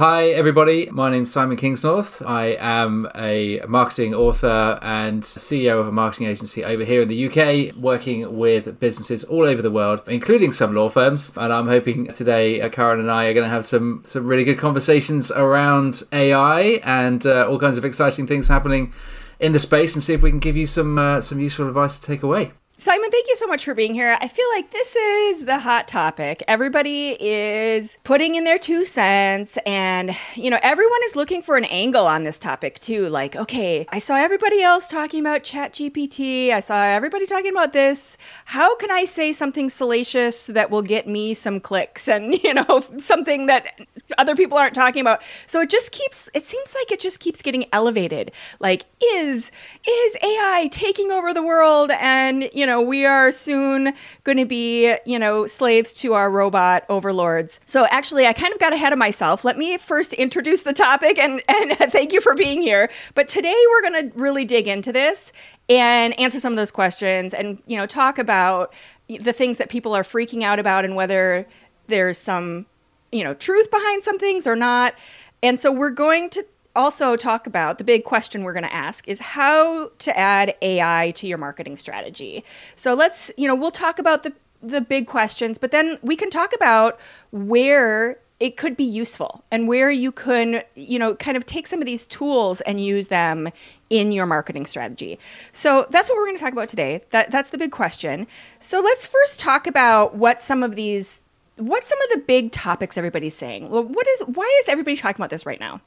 Hi, everybody. My name's Simon Kingsnorth. I am a marketing author and CEO of a marketing agency over here in the UK, working with businesses all over the world, including some law firms. And I'm hoping today, uh, Karin and I are going to have some, some really good conversations around AI and uh, all kinds of exciting things happening in the space and see if we can give you some, uh, some useful advice to take away. Simon, thank you so much for being here. I feel like this is the hot topic. Everybody is putting in their two cents, and, you know, everyone is looking for an angle on this topic too. Like, okay, I saw everybody else talking about ChatGPT, I saw everybody talking about this. How can I say something salacious that will get me some clicks and, you know, something that other people aren't talking about? So it just keeps, it seems like it just keeps getting elevated. Like, is, is AI taking over the world? And, you know, know, we are soon going to be, you know, slaves to our robot overlords. So actually, I kind of got ahead of myself. Let me first introduce the topic and, and thank you for being here. But today we're going to really dig into this and answer some of those questions and, you know, talk about the things that people are freaking out about and whether there's some, you know, truth behind some things or not. And so we're going to also talk about the big question we're going to ask is how to add AI to your marketing strategy. So let's, you know, we'll talk about the the big questions, but then we can talk about where it could be useful and where you can, you know, kind of take some of these tools and use them in your marketing strategy. So that's what we're going to talk about today. That that's the big question. So let's first talk about what some of these what some of the big topics everybody's saying. Well, what is why is everybody talking about this right now?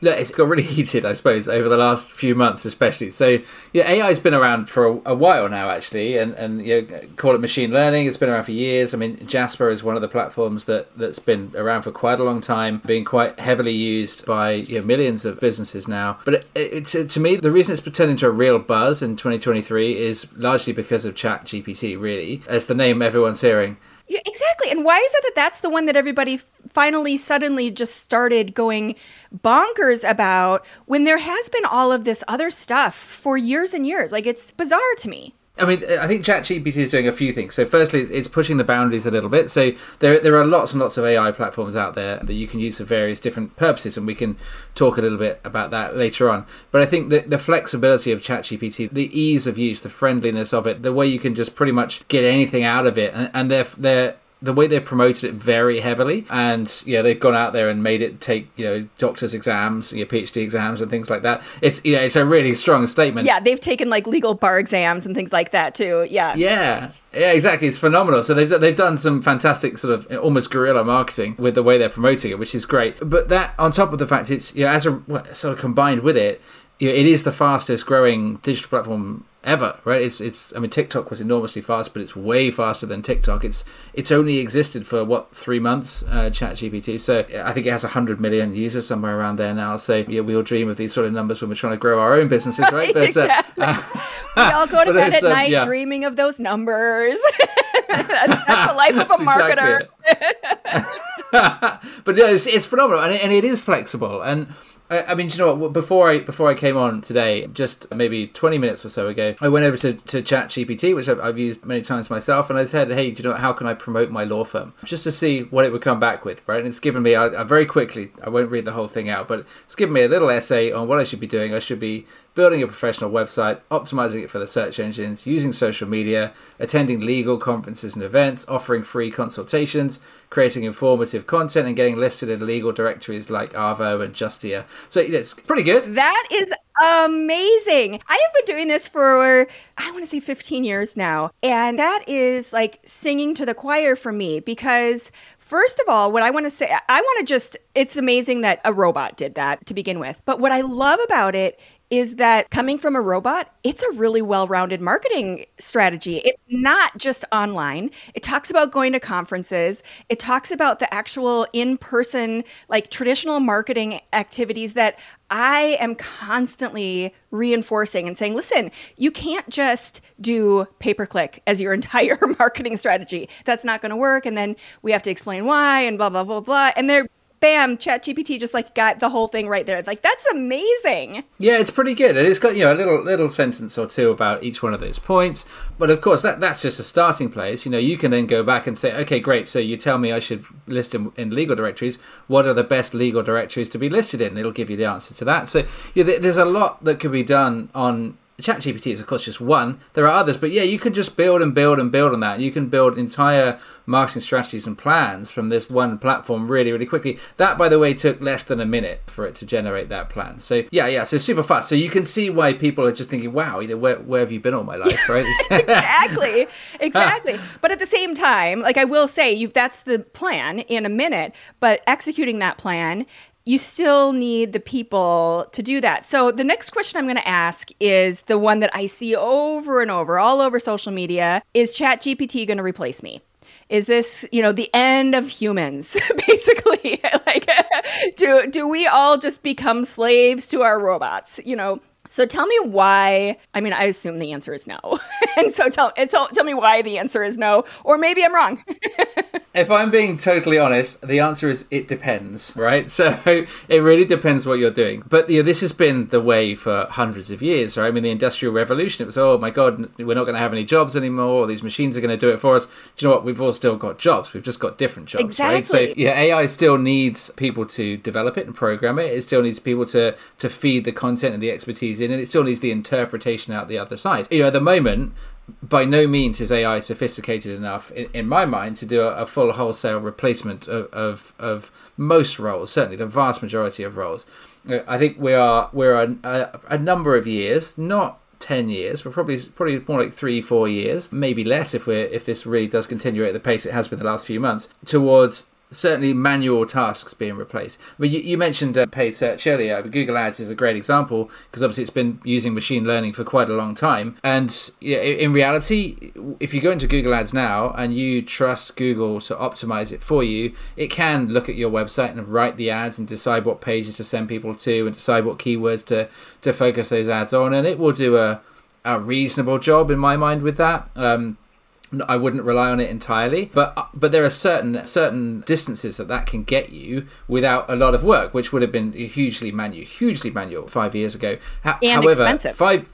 Look, it's got really heated, I suppose, over the last few months, especially. So, yeah, AI's been around for a, a, while now, actually, and and you know, call it machine learning. It's been around for years. I mean, Jasper is one of the platforms that that's been around for quite a long time, being quite heavily used by you know, millions of businesses now. But it, it, uh, to me, the reason it's turned into a real buzz in 2023 is largely because of Chat GPT. Really, as the name everyone's hearing. Yeah, exactly. And why is it that that's the one that everybody finally suddenly just started going bonkers about when there has been all of this other stuff for years and years? Like it's bizarre to me. I mean, I think ChatGPT is doing a few things. So, firstly, it's, pushing the boundaries a little bit. So, there there are lots and lots of AI platforms out there that you can use for various different purposes, and we can talk a little bit about that later on. But I think that the flexibility of ChatGPT, the ease of use, the friendliness of it, the way you can just pretty much get anything out of it, and, and they're they're the way they've promoted it very heavily, and yeah, they've gone out there and made it take you know doctors' exams, your PhD exams, and things like that. It's you know it's a really strong statement. Yeah, they've taken like legal bar exams and things like that too. Yeah. Yeah. Yeah, exactly. It's phenomenal. So they've they've done some fantastic sort of almost guerrilla marketing with the way they're promoting it, which is great. But that on top of the fact it's you know, as a sort of combined with it, you know, it is the fastest growing digital platform ever, right? It's it's. I mean, TikTok was enormously fast, but it's way faster than TikTok. It's it's only existed for what three months, uh, ChatGPT. So I think it has hundred million users somewhere around there now. So yeah, we all dream of these sort of numbers when we're trying to grow our own businesses, right? right but, exactly. Uh, we all go to bed at um, night yeah. dreaming of those numbers. that's, that's, the life of a marketer. but yeah, it's, it's phenomenal, and it, and it is flexible and I, mean, you know what? Before I before I came on today, just maybe twenty minutes or so ago, I went over to, to Chat GPT, which I've, I've, used many times myself, and I said, "Hey, do you know, how can I promote my law firm?" Just to see what it would come back with, right? And it's given me, I, I very quickly, I won't read the whole thing out, but it's given me a little essay on what I should be doing. I should be building a professional website, optimizing it for the search engines, using social media, attending legal conferences and events, offering free consultations, creating informative content, and getting listed in legal directories like Avvo and Justia. So it's pretty good. That is amazing. I have been doing this for, I want to say 15 years now. And that is like singing to the choir for me because First of all, what I want to say, I want to just, it's amazing that a robot did that to begin with. But what I love about it is that coming from a robot, it's a really well rounded marketing strategy. It's not just online. It talks about going to conferences, it talks about the actual in person, like traditional marketing activities that I am constantly reinforcing and saying, listen, you can't just do pay per click as your entire marketing strategy. That's not going to work. And then we have to explain why and blah, blah, blah, blah. And they're bam, ChatGPT just like got the whole thing right there. Like that's amazing. Yeah, it's pretty good, and it's got you know a little little sentence or two about each one of those points. But of course, that that's just a starting place. You know, you can then go back and say, okay, great. So you tell me I should list in, in legal directories. What are the best legal directories to be listed in? it'll give you the answer to that. So yeah, there's a lot that could be done on ChatGPT is of course just one. There are others, but yeah, you can just build and build and build on that. You can build entire marketing strategies and plans from this one platform really, really quickly. That, by the way, took less than a minute for it to generate that plan. So yeah, yeah, so super fast. So you can see why people are just thinking, "Wow, you know, where, where have you been all my life?" Right? exactly, exactly. Ah. but at the same time, like I will say, you've that's the plan in a minute, but executing that plan you still need the people to do that. So the next question I'm going to ask is the one that I see over and over all over social media is ChatGPT going to replace me? Is this, you know, the end of humans basically? like do do we all just become slaves to our robots? You know, so tell me why. I mean, I assume the answer is no. and so tell, tell tell me why the answer is no, or maybe I'm wrong. if I'm being totally honest, the answer is it depends, right? So it really depends what you're doing. But you know, this has been the way for hundreds of years, right? I mean, the Industrial Revolution, it was, oh my God, we're not going to have any jobs anymore, or these machines are going to do it for us. Do you know what? We've all still got jobs. We've just got different jobs, exactly. right? So yeah, AI still needs people to develop it and program it. It still needs people to to feed the content and the expertise in, and it still needs the interpretation out the other side. You know, at the moment, by no means is AI sophisticated enough, in, in my mind, to do a, a full wholesale replacement of, of, of most roles. Certainly, the vast majority of roles. Uh, I think we are we're a, a, a number of years, not 10 years but probably probably more like 3 4 years maybe less if we're if this really does continue at the pace it has been the last few months towards certainly manual tasks being replaced. But you, you mentioned uh, paid search earlier. Google Ads is a great example because obviously it's been using machine learning for quite a long time. And yeah, in reality, if you go into Google Ads now and you trust Google to optimize it for you, it can look at your website and write the ads and decide what pages to send people to and decide what keywords to to focus those ads on, and it will do a a reasonable job in my mind with that. Um, I wouldn't rely on it entirely, but uh, but there are certain certain distances that that can get you without a lot of work, which would have been hugely manual, hugely manual five years ago. and However, expensive. five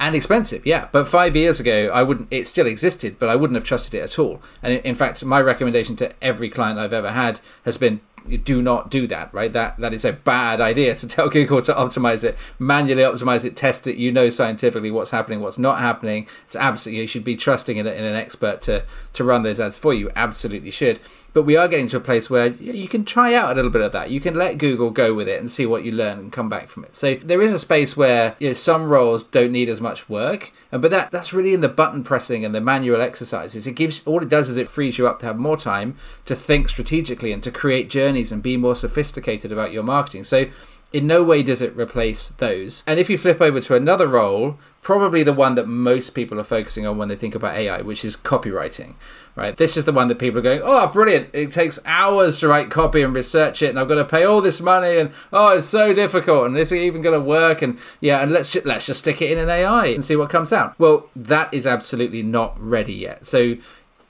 and expensive, yeah. But five years ago, I wouldn't. It still existed, but I wouldn't have trusted it at all. And in fact, my recommendation to every client I've ever had has been do not do that, right? That that is a bad idea to tell Google to optimize it, manually optimize it, test it. You know scientifically what's happening, what's not happening. It's absolutely you should be trusting in, in an expert to to run those ads for you. Absolutely should. But we are getting to a place where you can try out a little bit of that. You can let Google go with it and see what you learn and come back from it. So there is a space where you know, some roles don't need as much work, and but that that's really in the button pressing and the manual exercises. It gives all it does is it frees you up to have more time to think strategically and to create journeys and be more sophisticated about your marketing. So in no way does it replace those. And if you flip over to another role, probably the one that most people are focusing on when they think about AI, which is copywriting, right? This is the one that people are going, oh, brilliant. It takes hours to write copy and research it, and I've got to pay all this money, and oh, it's so difficult, and this is even going to work, and yeah, and let's just, let's just stick it in an AI and see what comes out. Well, that is absolutely not ready yet. So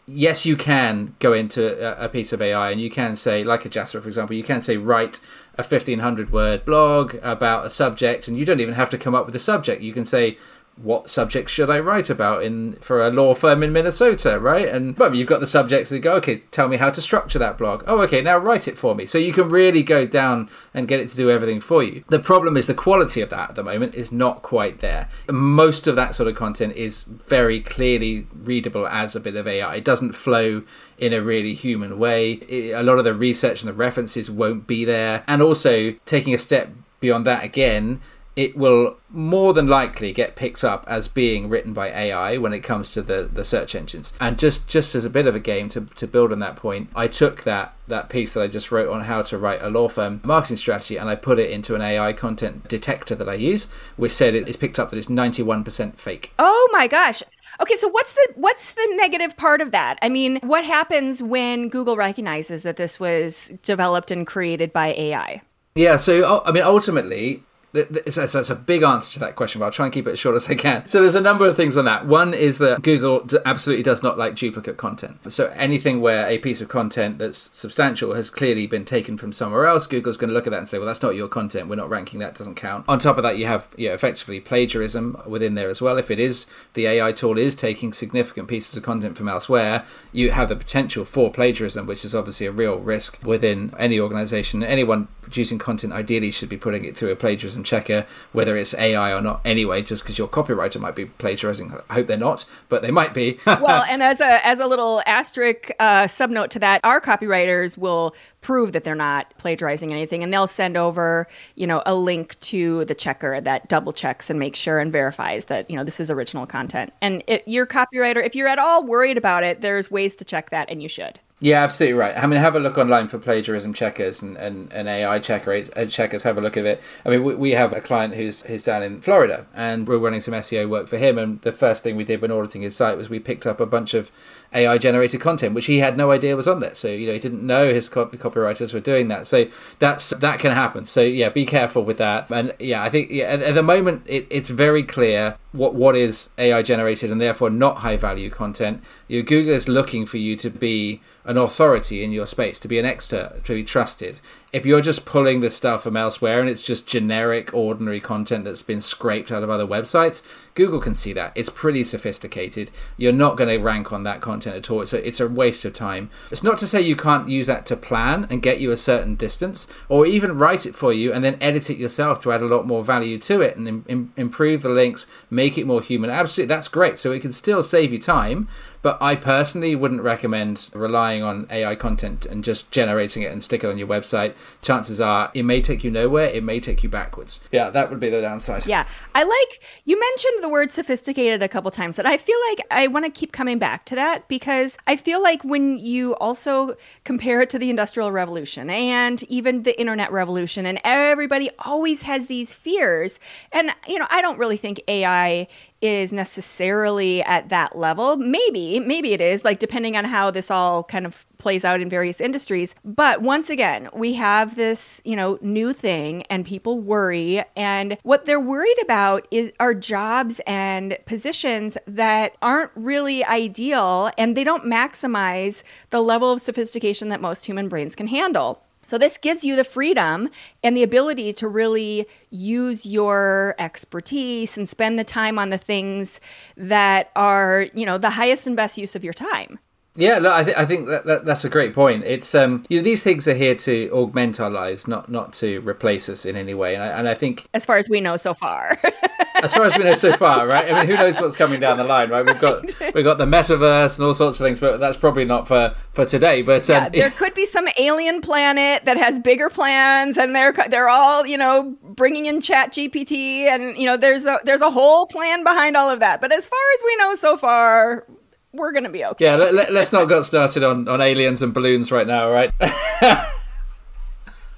yes, you can go into a, piece of AI and you can say, like a Jasper, for example, you can say, write a 1500 word blog about a subject, and you don't even have to come up with a subject. You can say, what subject should I write about in for a law firm in Minnesota, right? And well, you've got the subjects that go, okay, tell me how to structure that blog. Oh, okay, now write it for me. So you can really go down and get it to do everything for you. The problem is the quality of that at the moment is not quite there. Most of that sort of content is very clearly readable as a bit of AI. It doesn't flow in a really human way. It, a lot of the research and the references won't be there. And also taking a step beyond that again it will more than likely get picked up as being written by AI when it comes to the, the search engines. And just, just as a bit of a game to, to build on that point, I took that that piece that I just wrote on how to write a law firm marketing strategy and I put it into an AI content detector that I use, which said it's picked up that it's 91% fake. Oh my gosh. Okay, so what's the what's the negative part of that? I mean, what happens when Google recognizes that this was developed and created by AI? Yeah, so I mean ultimately it's, a big answer to that question, but I'll try and keep it as short as I can. So there's a number of things on that. One is that Google absolutely does not like duplicate content. So anything where a piece of content that's substantial has clearly been taken from somewhere else, Google's going to look at that and say, well, that's not your content. We're not ranking that. Doesn't count. On top of that, you have you know, effectively plagiarism within there as well. If it is the AI tool is taking significant pieces of content from elsewhere, you have the potential for plagiarism, which is obviously a real risk within any organization. Anyone producing content ideally should be putting it through a plagiarism checker, whether it's AI or not. Anyway, just because your copywriter might be plagiarizing, I hope they're not, but they might be. well, and as a as a little asterisk uh, subnote to that, our copywriters will prove that they're not plagiarizing anything and they'll send over you know a link to the checker that double checks and makes sure and verifies that you know this is original content and it, your copywriter if you're at all worried about it there's ways to check that and you should yeah, absolutely right. I mean, have a look online for plagiarism checkers and, and, and AI checker uh, checkers. Have a look at it. I mean, we, we have a client who's who's down in Florida, and we're running some SEO work for him. And the first thing we did when auditing his site was we picked up a bunch of AI generated content, which he had no idea was on there. So you know, he didn't know his co- copywriters were doing that. So that's that can happen. So yeah, be careful with that. And yeah, I think yeah, at, at the moment it, it's very clear what what is AI generated and therefore not high value content. Your Google is looking for you to be an authority in your space, to be an expert, to be trusted. If you're just pulling the stuff from elsewhere and it's just generic, ordinary content that's been scraped out of other websites, Google can see that. It's pretty sophisticated. You're not going to rank on that content at all. It's a, it's a waste of time. It's not to say you can't use that to plan and get you a certain distance, or even write it for you and then edit it yourself to add a lot more value to it and Im- improve the links, make it more human. Absolutely, that's great. So it can still save you time but I personally wouldn't recommend relying on AI content and just generating it and stick it on your website. Chances are it may take you nowhere, it may take you backwards. Yeah, that would be the downside. Yeah. I like you mentioned the word sophisticated a couple times that I feel like I want to keep coming back to that because I feel like when you also compare it to the industrial revolution and even the internet revolution and everybody always has these fears and you know, I don't really think AI is necessarily at that level. Maybe, maybe it is, like depending on how this all kind of plays out in various industries. But once again, we have this, you know, new thing and people worry and what they're worried about is are jobs and positions that aren't really ideal and they don't maximize the level of sophistication that most human brains can handle. So, this gives you the freedom and the ability to really use your expertise and spend the time on the things that are, you know, the highest and best use of your time. Yeah, look, I, th- I think that, that, that's a great point. It's um, you know, these things are here to augment our lives, not not to replace us in any way. And I, and I think, as far as we know so far, as far as we know so far, right? I mean, who knows what's coming down the line, right? We've got we've got the metaverse and all sorts of things, but that's probably not for for today. But um, yeah, there could be some alien planet that has bigger plans, and they're they're all you know bringing in Chat GPT, and you know there's a there's a whole plan behind all of that. But as far as we know so far, we're gonna be okay. Yeah, let, us not get started on, on aliens and balloons right now, right?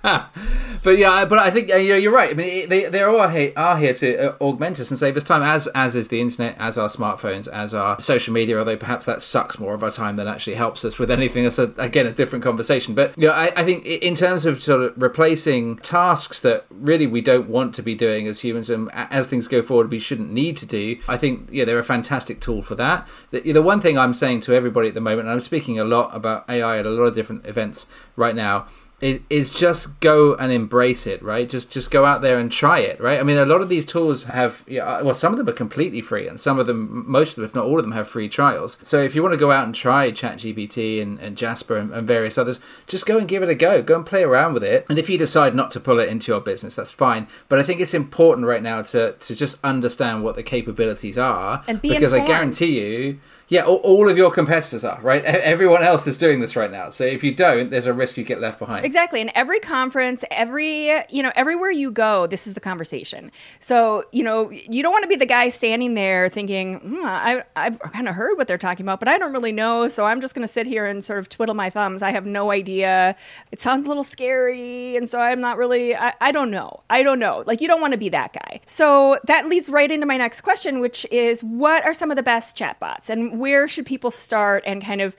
but yeah, but I think uh, you know, you're right. I mean, they they are here, are here to uh, augment us and save us time, as as is the internet, as our smartphones, as our social media. Although perhaps that sucks more of our time than actually helps us with anything. That's a, again a different conversation. But yeah, I, I think in terms of sort of replacing tasks that really we don't want to be doing as humans, and as things go forward, we shouldn't need to do. I think yeah, they're a fantastic tool for that. The, the one thing I'm saying to everybody at the moment, and I'm speaking a lot about AI at a lot of different events right now it is just go and embrace it, right? Just just go out there and try it, right? I mean, a lot of these tools have, yeah, uh, well, some of them are completely free, and some of them, most of them, if not all of them, have free trials. So if you want to go out and try ChatGPT and, and Jasper and, and various others, just go and give it a go. Go and play around with it. And if you decide not to pull it into your business, that's fine. But I think it's important right now to to just understand what the capabilities are, because informed. I guarantee you yeah, all, all, of your competitors are right. Everyone else is doing this right now. So if you don't, there's a risk you get left behind. Exactly. And every conference, every, you know, everywhere you go, this is the conversation. So, you know, you don't want to be the guy standing there thinking, hmm, I, I've kind of heard what they're talking about, but I don't really know. So I'm just going to sit here and sort of twiddle my thumbs. I have no idea. It sounds a little scary. And so I'm not really, I, I don't know. I don't know. Like, you don't want to be that guy. So that leads right into my next question, which is what are some of the best chatbots and where should people start and kind of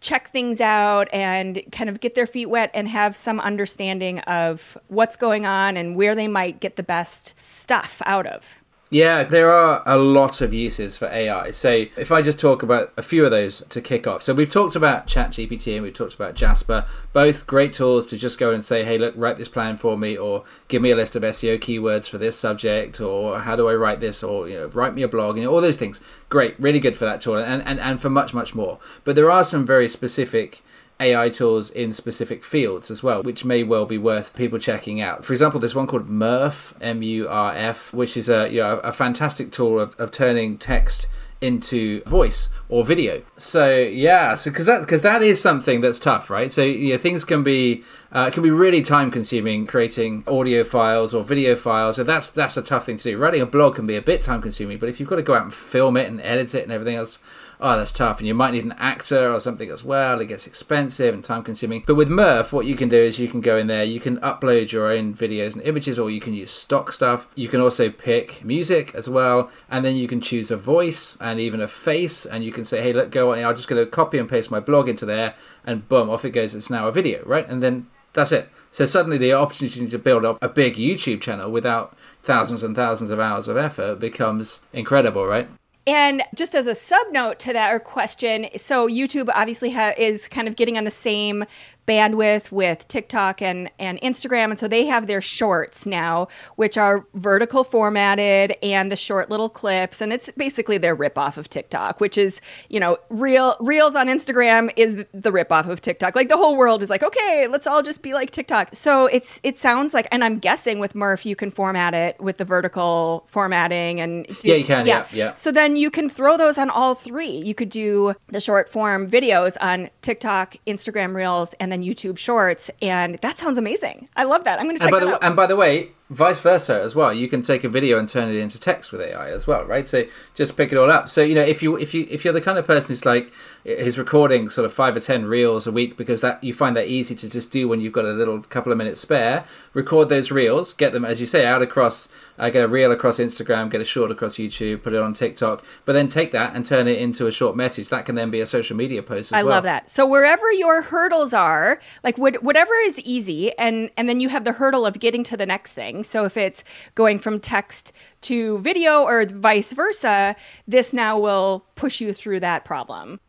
check things out and kind of get their feet wet and have some understanding of what's going on and where they might get the best stuff out of. Yeah, there are a lot of uses for AI. So if I just talk about a few of those to kick off. So we've talked about ChatGPT and we've talked about Jasper, both great tools to just go and say, hey, look, write this plan for me, or give me a list of SEO keywords for this subject, or how do I write this, or you know, write me a blog, and you know, all those things. Great, really good for that tool and, and, and for much, much more. But there are some very specific AI tools in specific fields as well, which may well be worth people checking out. For example, there's one called Murf, M U R F, which is a, you know, a fantastic tool of, of turning text into voice or video. So yeah, so because that because that is something that's tough, right? So yeah, things can be uh, can be really time consuming creating audio files or video files. So that's that's a tough thing to do. Writing a blog can be a bit time consuming, but if you've got to go out and film it and edit it and everything else, oh, that's tough. And you might need an actor or something as well. It gets expensive and time consuming. But with Murf, what you can do is you can go in there, you can upload your own videos and images, or you can use stock stuff. You can also pick music as well. And then you can choose a voice and even a face. And you can say, hey, look, go on. I'm just going to copy and paste my blog into there. And boom, off it goes. It's now a video, right? And then that's it. So suddenly the opportunity to build up a big YouTube channel without thousands and thousands of hours of effort becomes incredible, right? And just as a sub note to that or question, so YouTube obviously ha- is kind of getting on the same bandwidth with TikTok and, and Instagram. And so they have their shorts now, which are vertical formatted and the short little clips. And it's basically their ripoff of TikTok, which is, you know, real reels on Instagram is the ripoff of TikTok. Like the whole world is like, okay, let's all just be like TikTok. So it's it sounds like, and I'm guessing with Murf, you can format it with the vertical formatting and do, yeah, you can. Yeah. yeah, yeah. So then you can throw those on all three. You could do the short form videos on TikTok, Instagram Reels, and then YouTube Shorts, and that sounds amazing. I love that. I'm going to check and by the, out. And by the way, vice versa as well. You can take a video and turn it into text with AI as well, right? So just pick it all up. So you know, if you if you if you're the kind of person who's like is recording sort of five or ten reels a week because that you find that easy to just do when you've got a little couple of minutes spare, record those reels, get them as you say out across, uh, get a reel across Instagram, get a short across YouTube, put it on TikTok, but then take that and turn it into a short message. That can then be a social media post. I well. love that. So wherever your hurdles are, like whatever is easy, and and then you have the hurdle of getting to the next thing. So if it's going from text to video or vice versa, this now will push you through that problem.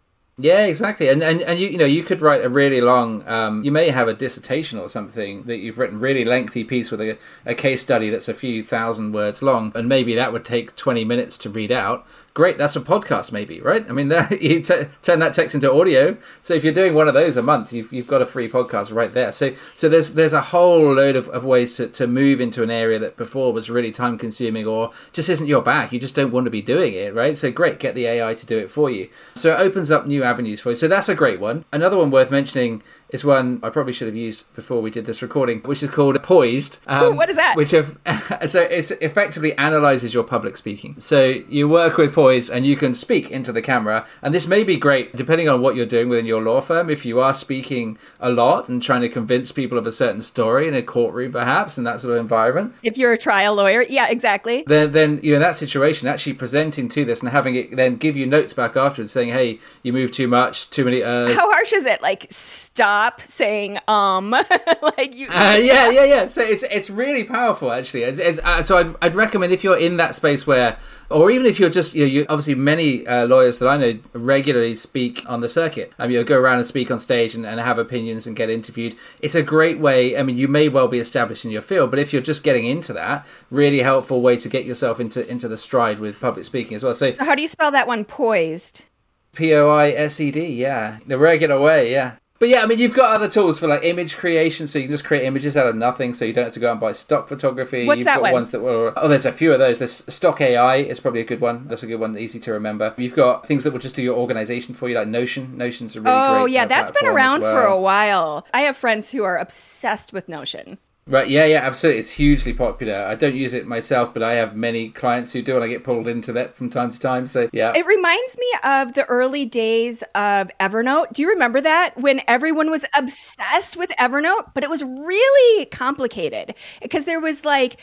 Yeah, exactly. And and, and you you know you could write a really long. Um, you may have a dissertation or something that you've written really lengthy piece with a, a case study that's a few thousand words long, and maybe that would take twenty minutes to read out great that's a podcast maybe right? I mean that, you t- turn that text into audio. So if you're doing one of those a month you've, you've got a free podcast right there. So so there's there's a whole load of, of ways to, to move into an area that before was really time consuming or just isn't your bag. You just don't want to be doing it right? So great get the ai to do it for you. So it opens up new avenues for you. So that's a great one. Another one worth mentioning is one I probably should have used before we did this recording, which is called Poised. Um, Ooh, what is that? Which have, so it effectively analyzes your public speaking. So you work with Poised and you can speak into the camera, and this may be great depending on what you're doing within your law firm. If you are speaking a lot and trying to convince people of a certain story in a courtroom, perhaps in that sort of environment. If you're a trial lawyer, yeah, exactly. Then, then you know in that situation, actually presenting to this and having it then give you notes back afterwards, saying, "Hey, you moved too much, too many." Uh, How harsh is it? Like stop stop saying um like you uh, yeah yeah yeah. So it's it's really powerful actually. It's, it's uh, so I'd, I'd recommend if you're in that space where or even if you're just you know you obviously many uh, lawyers that I know regularly speak on the circuit. I mean you go around and speak on stage and, and have opinions and get interviewed. It's a great way I mean you may well be established in your field but if you're just getting into that really helpful way to get yourself into into the stride with public speaking as well. So, so how do you spell that one poised? P O I S E D, yeah. The regular way, yeah. But yeah, I mean, you've got other tools for like image creation, so you can just create images out of nothing, so you don't have to go and buy stock photography. What's you've that got one? ones that were oh, there's a few of those. There's Stock AI is probably a good one. That's a good one, easy to remember. You've got things that will just do your organization for you, like Notion. Notion's a really Oh, great. Oh yeah, uh, that's been around for a while. I have friends who are obsessed with Notion. Right, yeah, yeah, absolutely. It's hugely popular. I don't use it myself, but I have many clients who do, and I get pulled into that from time to time. So, yeah. It reminds me of the early days of Evernote. Do you remember that? When everyone was obsessed with Evernote, but it was really complicated because there was like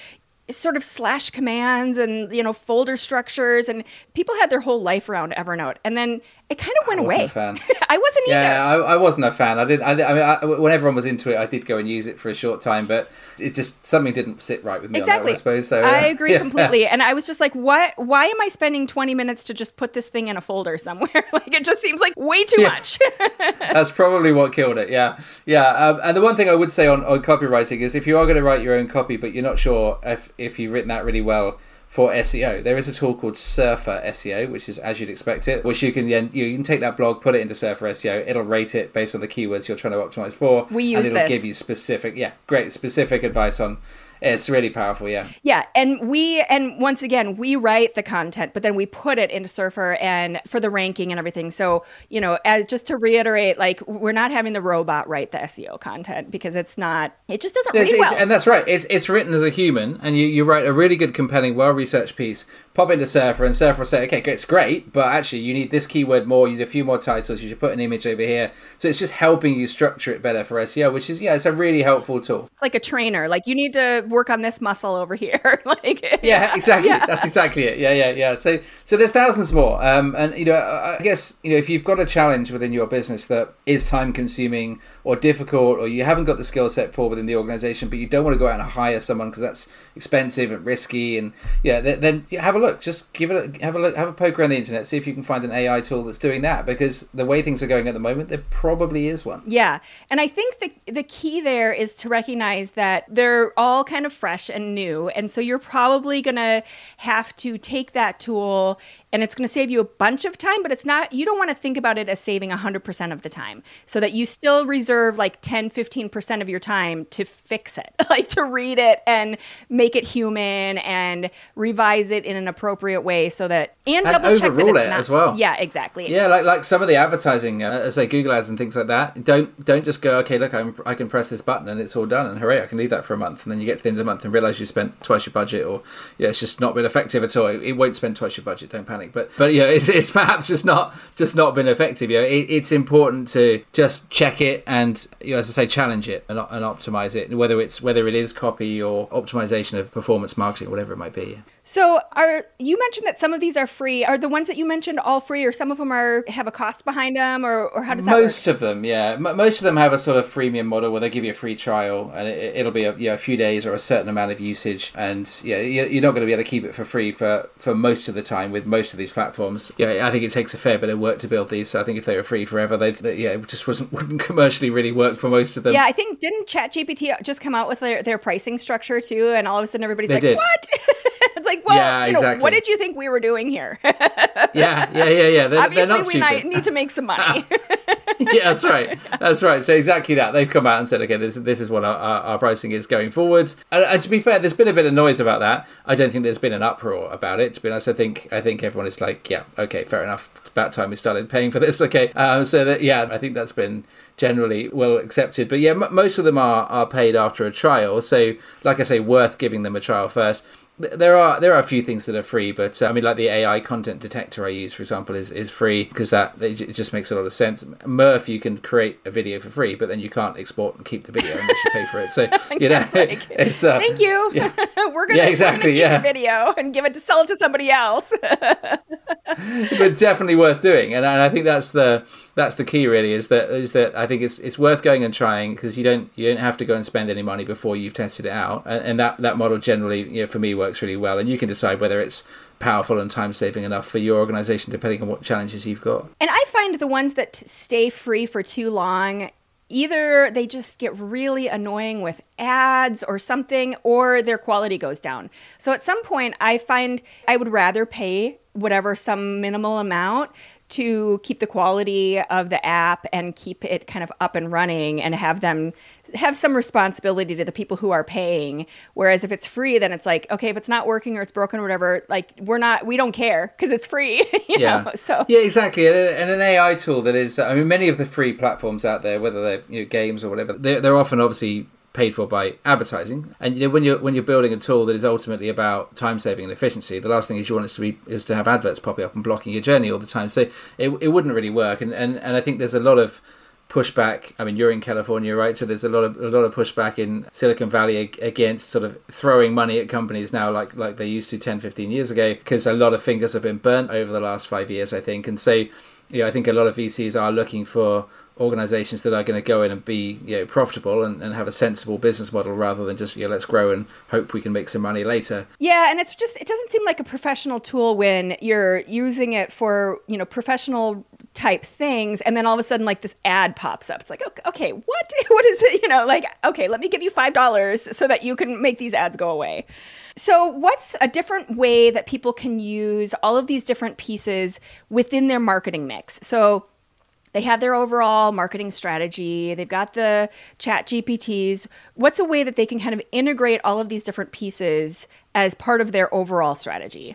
sort of slash commands and you know folder structures and people had their whole life around Evernote and then it kind of went wasn't away. a fan. I wasn't Yeah, either. I, I wasn't a fan. I didn't. I, I mean, I, when everyone was into it, I did go and use it for a short time, but it just something didn't sit right with me. on that Exactly. one, I suppose. So I uh, agree yeah. completely. And I was just like, what? Why am I spending 20 minutes to just put this thing in a folder somewhere? like, it just seems like way too Yeah. much. That's probably what killed it. Yeah, yeah. Um, and the one thing I would say on, on copywriting is if you are going to write your own copy, but you're not sure if if you've written that really well for SEO, there is a tool called Surfer SEO, which is as you'd expect it, which you can then you can take that blog, put it into Surfer SEO, it'll rate it based on the keywords you're trying to optimize for. We use and it'll this. give you specific, yeah, great specific advice on. It's really powerful. Yeah. Yeah, and we and once again we write the content, but then we put it into Surfer and for the ranking and everything. So you know, as just to reiterate, like we're not having the robot write the SEO content because it's not. It just doesn't It's- read well. and that's right. It's it's written as a human, and you, you write a really good, compelling, well researched piece. Pop into Surfer, and Surfer will say, "Okay, it's great, but actually, you need this keyword more. You need a few more titles. You should put an image over here." So it's just helping you structure it better for SEO, which is yeah, it's a really helpful tool. it's like a trainer. Like you need to work on this muscle over here. like Yeah, exactly. Yeah. That's exactly it. Yeah, yeah, yeah. So, so there's thousands more. Um, and you know, I I guess you know if you've got a challenge within your business that is time consuming or difficult, or you haven't got the skill set for within the organization, but you don't want to go out and hire someone because that's expensive and risky, and yeah, then, then yeah, have a look. Just give it, a, have a look, have a poke around the internet, see if you can find an AI tool that's doing that. Because the way things are going at the moment, there probably is one. Yeah. And I think the the key there is to recognize that they're all kind of fresh and new. And so you're probably going to have to take that tool and it's going to save you a bunch of time, but it's not you don't want to think about it as saving 100% of the time. So that you still reserve like 10 15% of your time to fix it. like to read it and make it human and revise it in an appropriate way so that and, And double check that it's it not- as well. Yeah, exactly. Yeah, like like some of the advertising, uh, as say Google ads and things like that. Don't don't just go, okay, look, I'm, I can press this button and it's all done, and hooray, I can leave that for a month, and then you get to the end of the month and realize you spent twice your budget, or yeah, it's just not been effective at all. It, it won't spend twice your budget. Don't panic. But but yeah, it's, it's perhaps just not just not been effective. You know, it, it's important to just check it and you know, as I say, challenge it and, and optimize it, whether it's whether it is copy or optimization of performance marketing, whatever it might be. So, are you mentioned that some of these are free? Are the ones that you mentioned all free, or some of them are have a cost behind them, or, or how does that most work? of them yeah M- most of them have a sort of freemium model where they give you a free trial and it, it'll be a, yeah, a few days or a certain amount of usage and yeah you- you're not going to be able to keep it for free for for most of the time with most of these platforms yeah i think it takes a fair bit of work to build these so i think if they were free forever they'd they, yeah it just wasn't wouldn't commercially really work for most of them Yeah, I think didn't ChatGPT just come out with their, their pricing structure too, and all of a sudden everybody's They like, did. "What?" it's like, well, Yeah, you know, exactly. what did you think we were doing here? yeah yeah yeah yeah they're, they're Obviously, not we stupid need to make some money. yeah, that's right. That's right. So exactly that. They've come out and said, okay, this this is what our, our, our pricing is going forwards. And, and to be fair, there's been a bit of noise about that. I don't think there's been an uproar about it. To be honest, I think I think everyone is like, yeah, okay, fair enough. It's about time we started paying for this. Okay, um, so that yeah, I think that's been generally well accepted. But yeah, m- most of them are are paid after a trial. So like I say, worth giving them a trial first. Th- There are there are a few things that are free, but uh, I mean, like the AI content detector I use, for example, is, is free because that it, j- it just makes a lot of sense. Murf, you can create a video for free, but then you can't export and keep the video unless you pay for it. So you know, It's like, it's uh, Thank you. yeah. we're gonna, Yeah, exactly, gonna yeah. the video and give it to sell it to somebody else. but definitely worth doing. And, and I think that's the that's the key really is that is that I think it's it's worth going and trying because you don't you don't have to go and spend any money before you've tested it out. And, and that that model generally you know for me works really well. And you can decide whether it's powerful and time saving enough for your organization depending on what challenges you've got. And I find the ones that stay free for too long, either they just get really annoying with ads or something, or their quality goes down. So at some point, I find I would rather pay whatever some minimal amount to keep the quality of the app and keep it kind of up and running and have them have some responsibility to the people who are paying. Whereas if it's free then it's like okay if it's not working or it's broken or whatever like we're not we don't care because it's free yeah. know? so. Yeah exactly. And an ai tool that is i mean many of the free platforms out there whether they're you know, games or whatever they're, they're often obviously paid for by advertising. And you know, when you're when you're building a tool that is ultimately about time saving and efficiency, the last thing is you want it to be is to have adverts popping up and blocking your journey all the time. So it, it wouldn't really work. And, and and I think there's a lot of pushback. I mean, you're in California, right? So there's a lot of a lot of pushback in Silicon Valley against sort of throwing money at companies now, like like they used to 10, 15 years ago, because a lot of fingers have been burnt over the last five years, I think. And so, you know, I think a lot of VCs are looking for organizations that are going to go in and be you know profitable and, and have a sensible business model rather than just you know let's grow and hope we can make some money later. Yeah and it's just it doesn't seem like a professional tool when you're using it for you know professional type things and then all of a sudden like this ad pops up. It's like okay, what what is it? You know like okay let me give you five dollars so that you can make these ads go away. So, what's a different way that people can use all of these different pieces within their marketing mix? So, they have their overall marketing strategy. They've got the chat GPTs. What's a way that they can kind of integrate all of these different pieces as part of their overall strategy?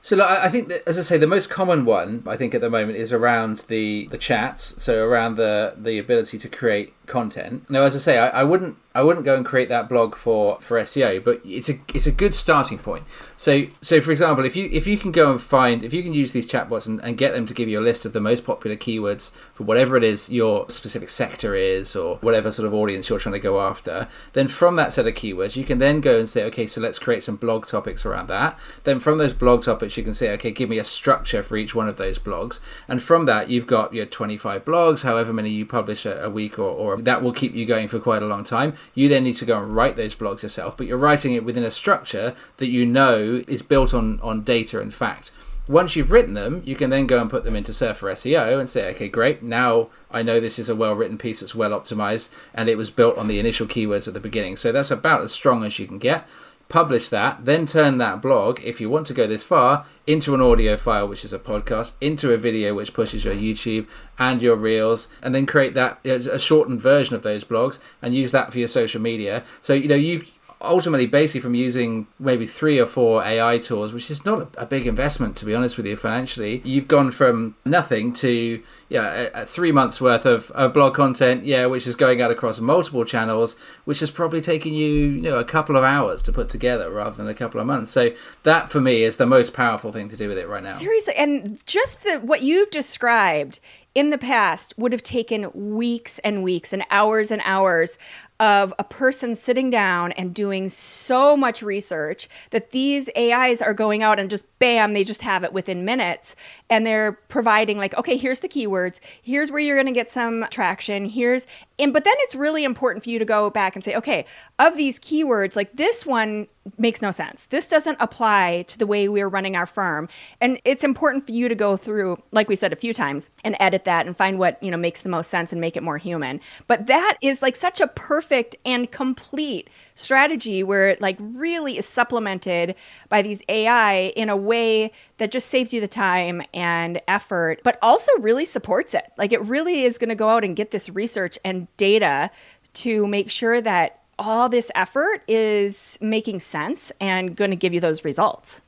So I think that, as I say, the most common one I think at the moment is around the the chats. So around the the ability to create content. Now, as I say, I, I wouldn't I wouldn't go and create that blog for, for SEO, but it's a it's a good starting point. So so for example, if you if you can go and find if you can use these chatbots and, and get them to give you a list of the most popular keywords for whatever it is your specific sector is or whatever sort of audience you're trying to go after, then from that set of keywords you can then go and say, okay, so let's create some blog topics around that. Then from those blog topics you can say, okay, give me a structure for each one of those blogs. And from that you've got your 25 blogs, however many you publish a, a week or, or that will keep you going for quite a long time. You then need to go and write those blogs yourself, but you're writing it within a structure that you know is built on, on data and fact. Once you've written them, you can then go and put them into Surfer SEO and say, okay, great, now I know this is a well written piece that's well optimized and it was built on the initial keywords at the beginning. So that's about as strong as you can get publish that, then turn that blog, if you want to go this far, into an audio file, which is a podcast, into a video, which pushes your YouTube and your Reels, and then create that a shortened version of those blogs and use that for your social media. So you know you ultimately basically from using maybe three or four AI tools, which is not a, big investment to be honest with you financially, you've gone from nothing to yeah, a, a three months worth of, of blog content, yeah, which is going out across multiple channels, which has probably taken you, you know, a couple of hours to put together rather than a couple of months. So that for me is the most powerful thing to do with it right now. Seriously, and just the, what you've described in the past would have taken weeks and weeks and hours and hours of a person sitting down and doing so much research that these AIs are going out and just bam, they just have it within minutes. And they're providing, like, okay, here's the keywords, here's where you're going to get some traction, here's, and but then it's really important for you to go back and say, okay, of these keywords, like this one makes no sense. This doesn't apply to the way we're running our firm. And it's important for you to go through, like we said a few times, and edit that and find what, you know, makes the most sense and make it more human. But that is like such a perfect and complete strategy where it like really is supplemented by these AI in a way that just saves you the time and effort, but also really supports it. Like it really is going to go out and get this research and data to make sure that all this effort is making sense and going to give you those results.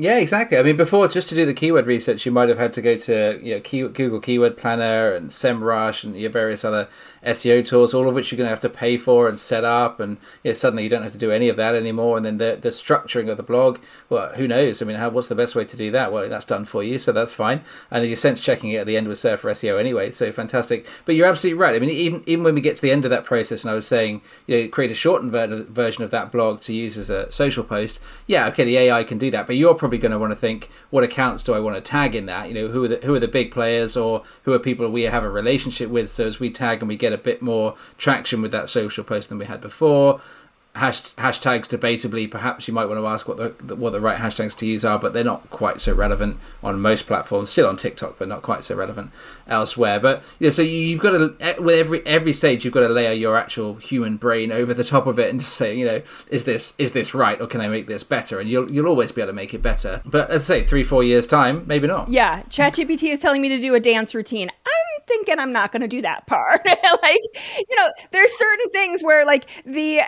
Yeah, exactly. I mean, before just to do the keyword research, you might have had to go to you know, key, Google Keyword Planner and SEMrush and your various other SEO tools, all of which you're going to have to pay for and set up. And you know, suddenly you don't have to do any of that anymore. And then the the structuring of the blog, well, who knows? I mean, how, what's the best way to do that? Well, that's done for you, so that's fine. And you're sense checking it at the end with Surfer SEO anyway, so fantastic. But you're absolutely right. I mean, even even when we get to the end of that process, and I was saying, you know, create a shortened ver- version of that blog to use as a social post. Yeah, okay, the AI can do that, but you're probably going to want to think, what accounts do I want to tag in that? You know, who are the who are the big players, or who are people we have a relationship with? So as we tag and we get a bit more traction with that social post than we had before hash, hashtags debatably. Perhaps you might want to ask what the what the right hashtags to use are, but they're not quite so relevant on most platforms. Still on TikTok, but not quite so relevant elsewhere. But yeah, so you've got to with every every stage you've got to layer your actual human brain over the top of it and just say, you know, is this is this right or can I make this better? And you'll you'll always be able to make it better. But as I say, three four years time, maybe not. Yeah, ChatGPT is telling me to do a dance routine. I'm thinking I'm not going to do that part. like, you know, there's certain things where like the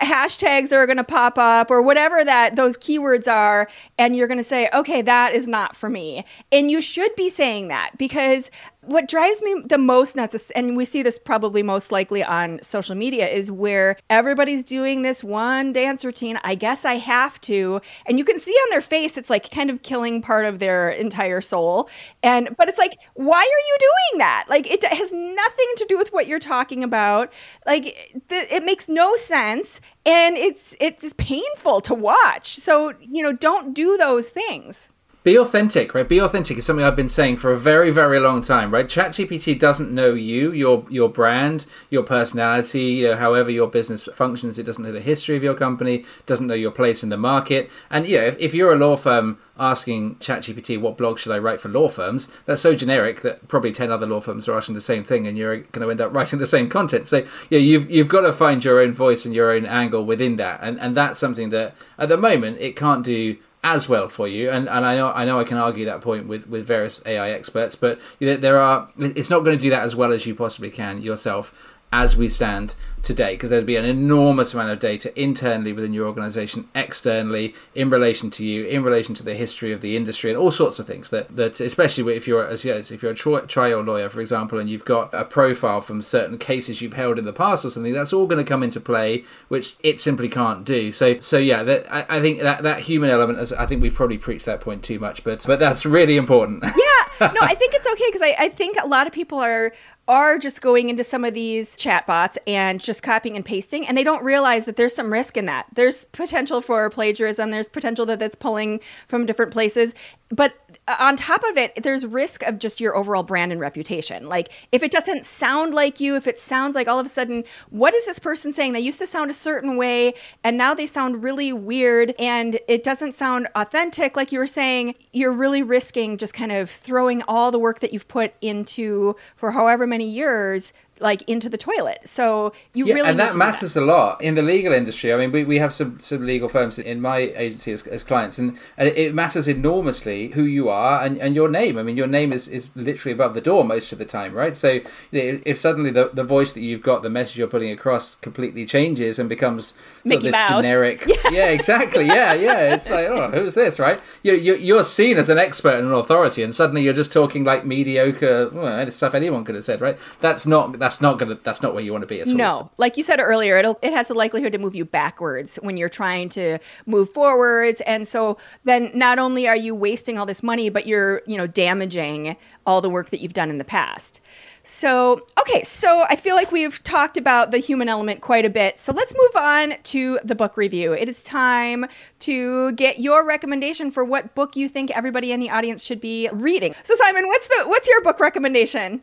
are going to pop up or whatever that those keywords are and you're going to say, "Okay, that is not for me." And you should be saying that because what drives me the most nuts, and we see this probably most likely on social media, is where everybody's doing this one dance routine. I guess I have to, and you can see on their face it's like kind of killing part of their entire soul. And but it's like, why are you doing that? Like it has nothing to do with what you're talking about. Like th- it makes no sense, and it's it's painful to watch. So you know, don't do those things be authentic, right? Be authentic is something I've been saying for a very, very long time, right? ChatGPT doesn't know you, your your brand, your personality, you know, however your business functions. It doesn't know the history of your company, doesn't know your place in the market. And you know, if, if you're a law firm asking ChatGPT what blog should I write for law firms, that's so generic that probably ten other law firms are asking the same thing, and you're going to end up writing the same content. So yeah, you've you've got to find your own voice and your own angle within that, and and that's something that at the moment it can't do as well for you. And, and I know I know I can argue that point with, with various AI experts, but there are it's not going to do that as well as you possibly can yourself as we stand today because there'd be an enormous amount of data internally within your organization externally in relation to you in relation to the history of the industry and all sorts of things that that especially if you're as yes if you're a trial lawyer for example and you've got a profile from certain cases you've held in the past or something that's all going to come into play which it simply can't do. So so yeah that I, I think that that human element as I think we've probably preached that point too much but but that's really important. Yeah. No I think it's okay because I, I think a lot of people are are just going into some of these chatbots and just copying and pasting, and they don't realize that there's some risk in that. There's potential for plagiarism, there's potential that it's pulling from different places. But on top of it, there's risk of just your overall brand and reputation. Like if it doesn't sound like you, if it sounds like all of a sudden, what is this person saying? They used to sound a certain way and now they sound really weird and it doesn't sound authentic, like you were saying, you're really risking just kind of throwing all the work that you've put into for however many years like into the toilet. So you yeah, really and that matters that. a lot in the legal industry. I mean, we, we have some, some legal firms in my agency as, as clients, and, and it matters enormously who you are and, and your name. I mean, your name is, is literally above the door most of the time, right? So you know, if suddenly the, the voice that you've got, the message you're putting across, completely changes and becomes sort of this Mouse. generic, yeah. yeah. exactly, yeah, yeah. It's like, oh, who's this, right? You're, you're, you're seen as an expert and an authority, and suddenly you're just talking like mediocre well, stuff anyone could have said, right? That's not that's that's not gonna that's not where you want to be at all. No, like you said earlier, it'll it has the likelihood to move you backwards when you're trying to move forwards, and so then not only are you wasting all this money, but you're you know damaging all the work that you've done in the past. So, okay, so I feel like we've talked about the human element quite a bit. So let's move on to the book review. It is time to get your recommendation for what book you think everybody in the audience should be reading. So Simon, what's the what's your book recommendation?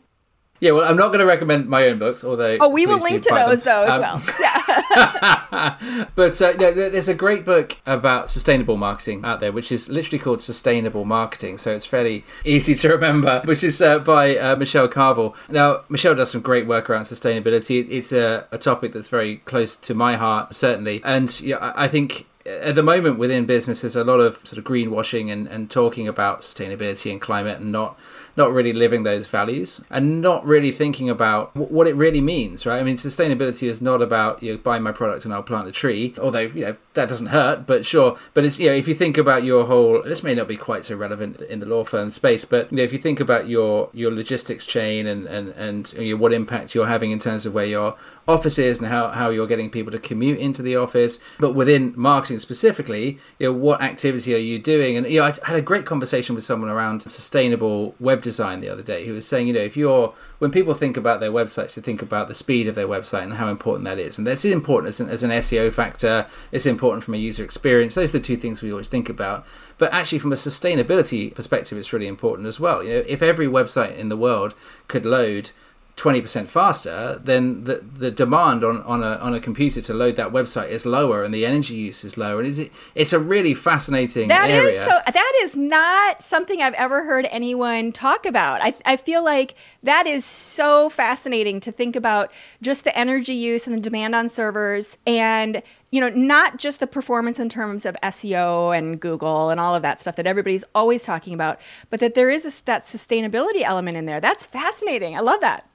Yeah, well, I'm not going to recommend my own books, although. Oh, we will link to those them. though as um, well. Yeah. but uh, there's a great book about sustainable marketing out there, which is literally called Sustainable Marketing. So it's fairly easy to remember, which is uh, by uh, Michelle Carvill. Now, Michelle does some great work around sustainability. It's a, a topic that's very close to my heart, certainly. And yeah, I think at the moment within business, there's a lot of sort of greenwashing and, and talking about sustainability and climate and not not really living those values and not really thinking about w- what it really means, right? I mean, sustainability is not about you know, buy my product and I'll plant a tree, although you know that doesn't hurt, but sure. But it's you know if you think about your whole, this may not be quite so relevant in the law firm space, but you know if you think about your your logistics chain and and and you know, what impact you're having in terms of where your office is and how how you're getting people to commute into the office, but within marketing specifically, you know what activity are you doing? And you know I had a great conversation with someone around sustainable web design the other day who was saying, you know, if you're when people think about their websites, they think about the speed of their website and how important that is, and that's important as an, as an SEO factor. It's important from a user experience. Those are the two things we always think about. But actually, from a sustainability perspective, it's really important as well. You know, if every website in the world could load 20% faster, then the, the demand on, on, a, on a computer to load that website is lower and the energy use is lower. And it's, it's a really fascinating that area. Is so, that is not something I've ever heard anyone talk about. I, I feel like that is so fascinating to think about just the energy use and the demand on servers and you know, not just the performance in terms of SEO and Google and all of that stuff that everybody's always talking about, but that there is a, that sustainability element in there. That's fascinating. I love that.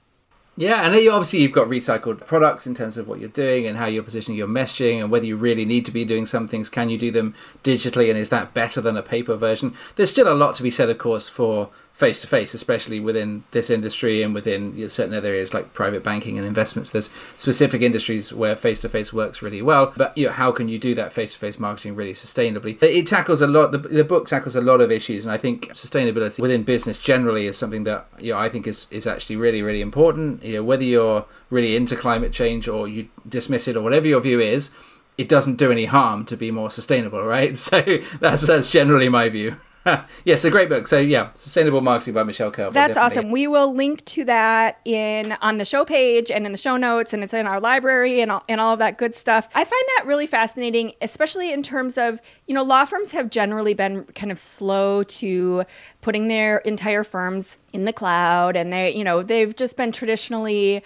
Yeah, and obviously you've got recycled products in terms of what you're doing and how you're positioning your messaging and whether you really need to be doing some things. Can you do them digitally, and is that better than a paper version? There's still a lot to be said, of course, for face to face, especially within this industry and within certain other areas like private banking and investments. There's specific industries where face to face works really well, but you know how can you do that face to face marketing really sustainably? It tackles a lot. The, the, book tackles a lot of issues, and I think sustainability within business generally is something that you know I think is is actually really really important. You know whether you're really into climate change or you dismiss it or whatever your view is. It doesn't do any harm to be more sustainable, right? So that's that's generally my view. yes, a great book. So yeah, Sustainable Marketing by Michelle Carvill. That's awesome. We will link to that in on the show page and in the show notes, and it's in our library and all, and all of that good stuff. I find that really fascinating, especially in terms of you know law firms have generally been kind of slow to putting their entire firms in the cloud and they you know they've just been traditionally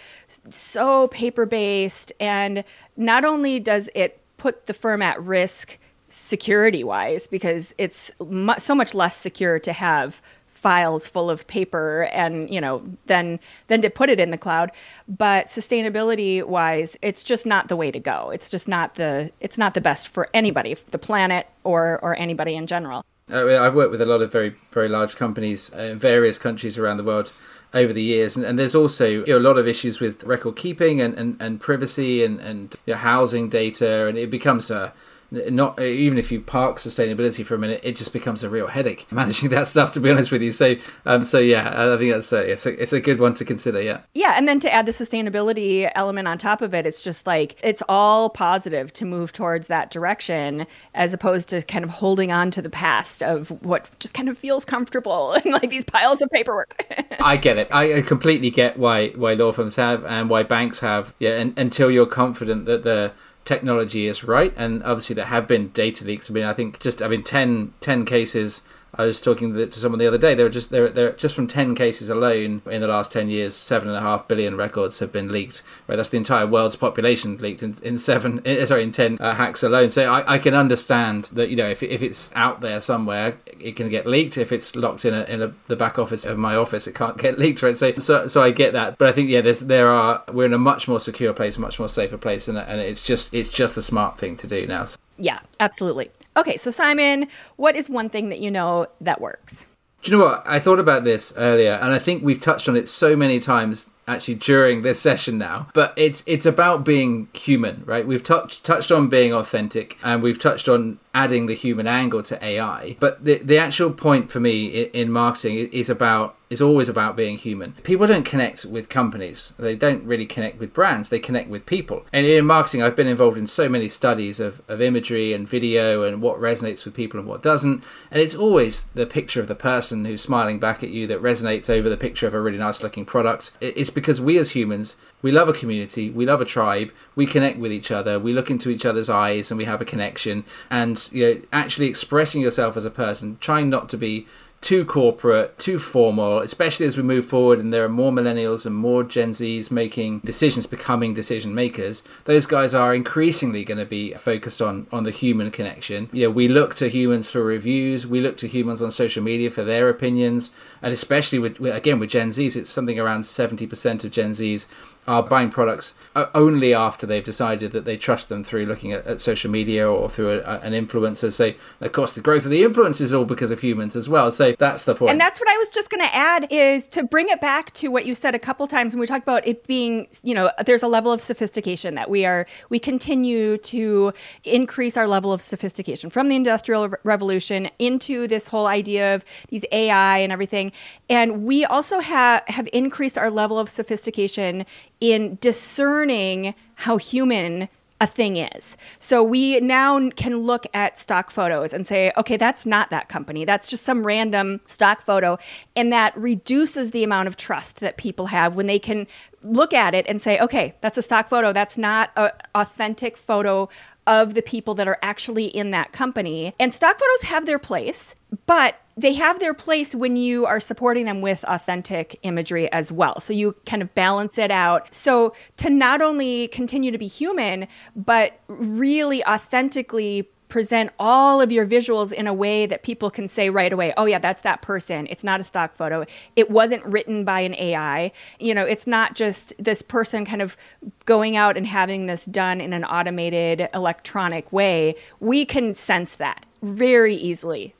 so paper based and not only does it put the firm at risk security wise because it's mu- so much less secure to have files full of paper and you know than than to put it in the cloud. But sustainability wise it's just not the way to go. It's just not the it's not the best for anybody the planet or or anybody in general. I've worked with a lot of very very large companies uh, in various countries around the world over the years and, and there's also you know, a lot of issues with record keeping and, and, and privacy and, and you know, housing data and it becomes a not even if you park sustainability for a minute, it just becomes a real headache managing that stuff. To be honest with you, so um, so yeah, I think that's a, it's a it's a good one to consider. Yeah, yeah, and then to add the sustainability element on top of it, it's just like it's all positive to move towards that direction as opposed to kind of holding on to the past of what just kind of feels comfortable and like these piles of paperwork. I get it. I completely get why why law firms have and why banks have. Yeah, and, until you're confident that the technology is right. And obviously, there have been data leaks. I mean, I think just I mean 10, 10 cases I was talking to someone the other day. They were just they're, they're just from ten cases alone in the last ten years, seven and a half billion records have been leaked. Right, that's the entire world's population leaked in, in seven in, sorry in ten uh, hacks alone. So I, I can understand that you know if, if it's out there somewhere, it can get leaked. If it's locked in a, in a, the back office of my office, it can't get leaked. Right, so so, so I get that. But I think yeah, there's there are we're in a much more secure place, much more safer place, and and it's just it's just the smart thing to do now. So. Yeah, absolutely. Okay, so Simon, what is one thing that you know that works? Do you know what? I thought about this earlier, and I think we've touched on it so many times actually during this session now. But it's it's about being human, right? We've touched touched on being authentic, and we've touched on adding the human angle to AI. But the the actual point for me in, in marketing is about is always about being human. People don't connect with companies. They don't really connect with brands. They connect with people. And in marketing, I've been involved in so many studies of, of imagery and video and what resonates with people and what doesn't. And it's always the picture of the person who's smiling back at you that resonates over the picture of a really nice looking product. It's because we as humans, we love a community, we love a tribe, we connect with each other, we look into each other's eyes and we have a connection. And you know, actually expressing yourself as a person, trying not to be too corporate, too formal, especially as we move forward and there are more millennials and more Gen Zs making decisions, becoming decision makers. Those guys are increasingly going to be focused on on the human connection. Yeah, we look to humans for reviews, we look to humans on social media for their opinions, and especially with again with Gen Zs, it's something around 70% of Gen Zs are buying products uh, only after they've decided that they trust them through looking at, at social media or through a, a, an influencer. So, of course, the growth of the influence is all because of humans as well. So that's the point. And that's what I was just going to add is to bring it back to what you said a couple times when we talked about it being, you know, there's a level of sophistication that we are, we continue to increase our level of sophistication from the Industrial Revolution into this whole idea of these AI and everything. And we also have, have increased our level of sophistication in discerning how human a thing is. So we now can look at stock photos and say, okay, that's not that company. That's just some random stock photo. And that reduces the amount of trust that people have when they can look at it and say, okay, that's a stock photo. That's not an authentic photo of the people that are actually in that company. And stock photos have their place, but they have their place when you are supporting them with authentic imagery as well. So you kind of balance it out. So to not only continue to be human, but really authentically present all of your visuals in a way that people can say right away, oh, yeah, that's that person. It's not a stock photo. It wasn't written by an AI. You know, it's not just this person kind of going out and having this done in an automated electronic way. We can sense that very easily.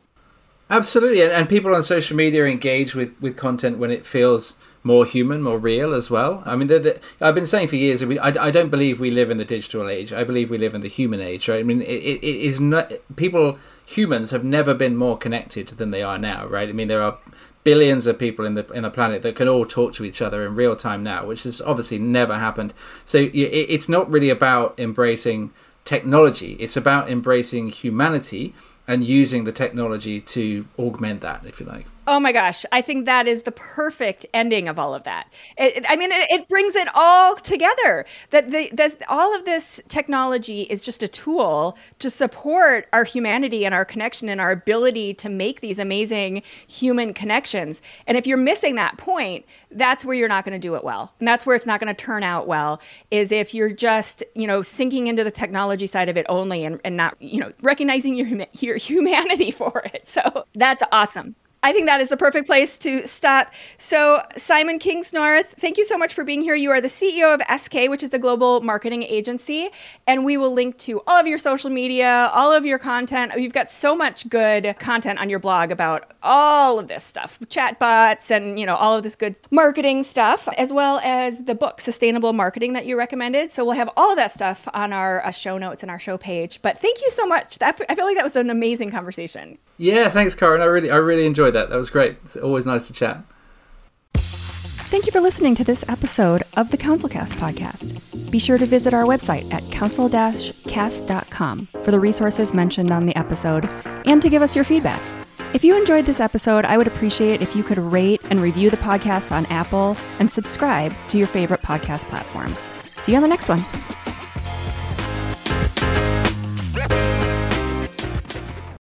Absolutely. And, and people on social media engage with, with content when it feels more human, more real as well. I mean, I've been saying for years, I, I, don't believe we live in the digital age. I believe we live in the human age. Right? I mean, it, it is not people. Humans have never been more connected than they are now. Right? I mean, there are billions of people in the in the planet that can all talk to each other in real time now, which has obviously never happened. So it, it's not really about embracing technology. It's about embracing humanity and using the technology to augment that, if you like. Oh my gosh, I think that is the perfect ending of all of that. It, I mean, it, it, brings it all together. That the all of this technology is just a tool to support our humanity and our connection and our ability to make these amazing human connections. And if you're missing that point, that's where you're not going to do it well, and that's where it's not going to turn out well. Is if you're just you know sinking into the technology side of it only and, and not you know recognizing your your humanity for it. So that's awesome. I think that is the perfect place to stop. So, Simon Kingsnorth, thank you so much for being here. You are the CEO of SK, which is a global marketing agency, and we will link to all of your social media, all of your content. You've got so much good content on your blog about all of this stuff, chatbots and, you know, all of this good marketing stuff, as well as the book Sustainable Marketing that you recommended. So, we'll have all of that stuff on our uh, show notes and our show page. But thank you so much. That, I feel like that was an amazing conversation. Yeah, thanks, Karen. I really I really enjoyed that. That was great. It's always nice to chat. Thank you for listening to this episode of the Councilcast podcast. Be sure to visit our website at council-cast.com for the resources mentioned on the episode and to give us your feedback. If you enjoyed this episode, I would appreciate if you could rate and review the podcast on Apple and subscribe to your favorite podcast platform. See you on the next one.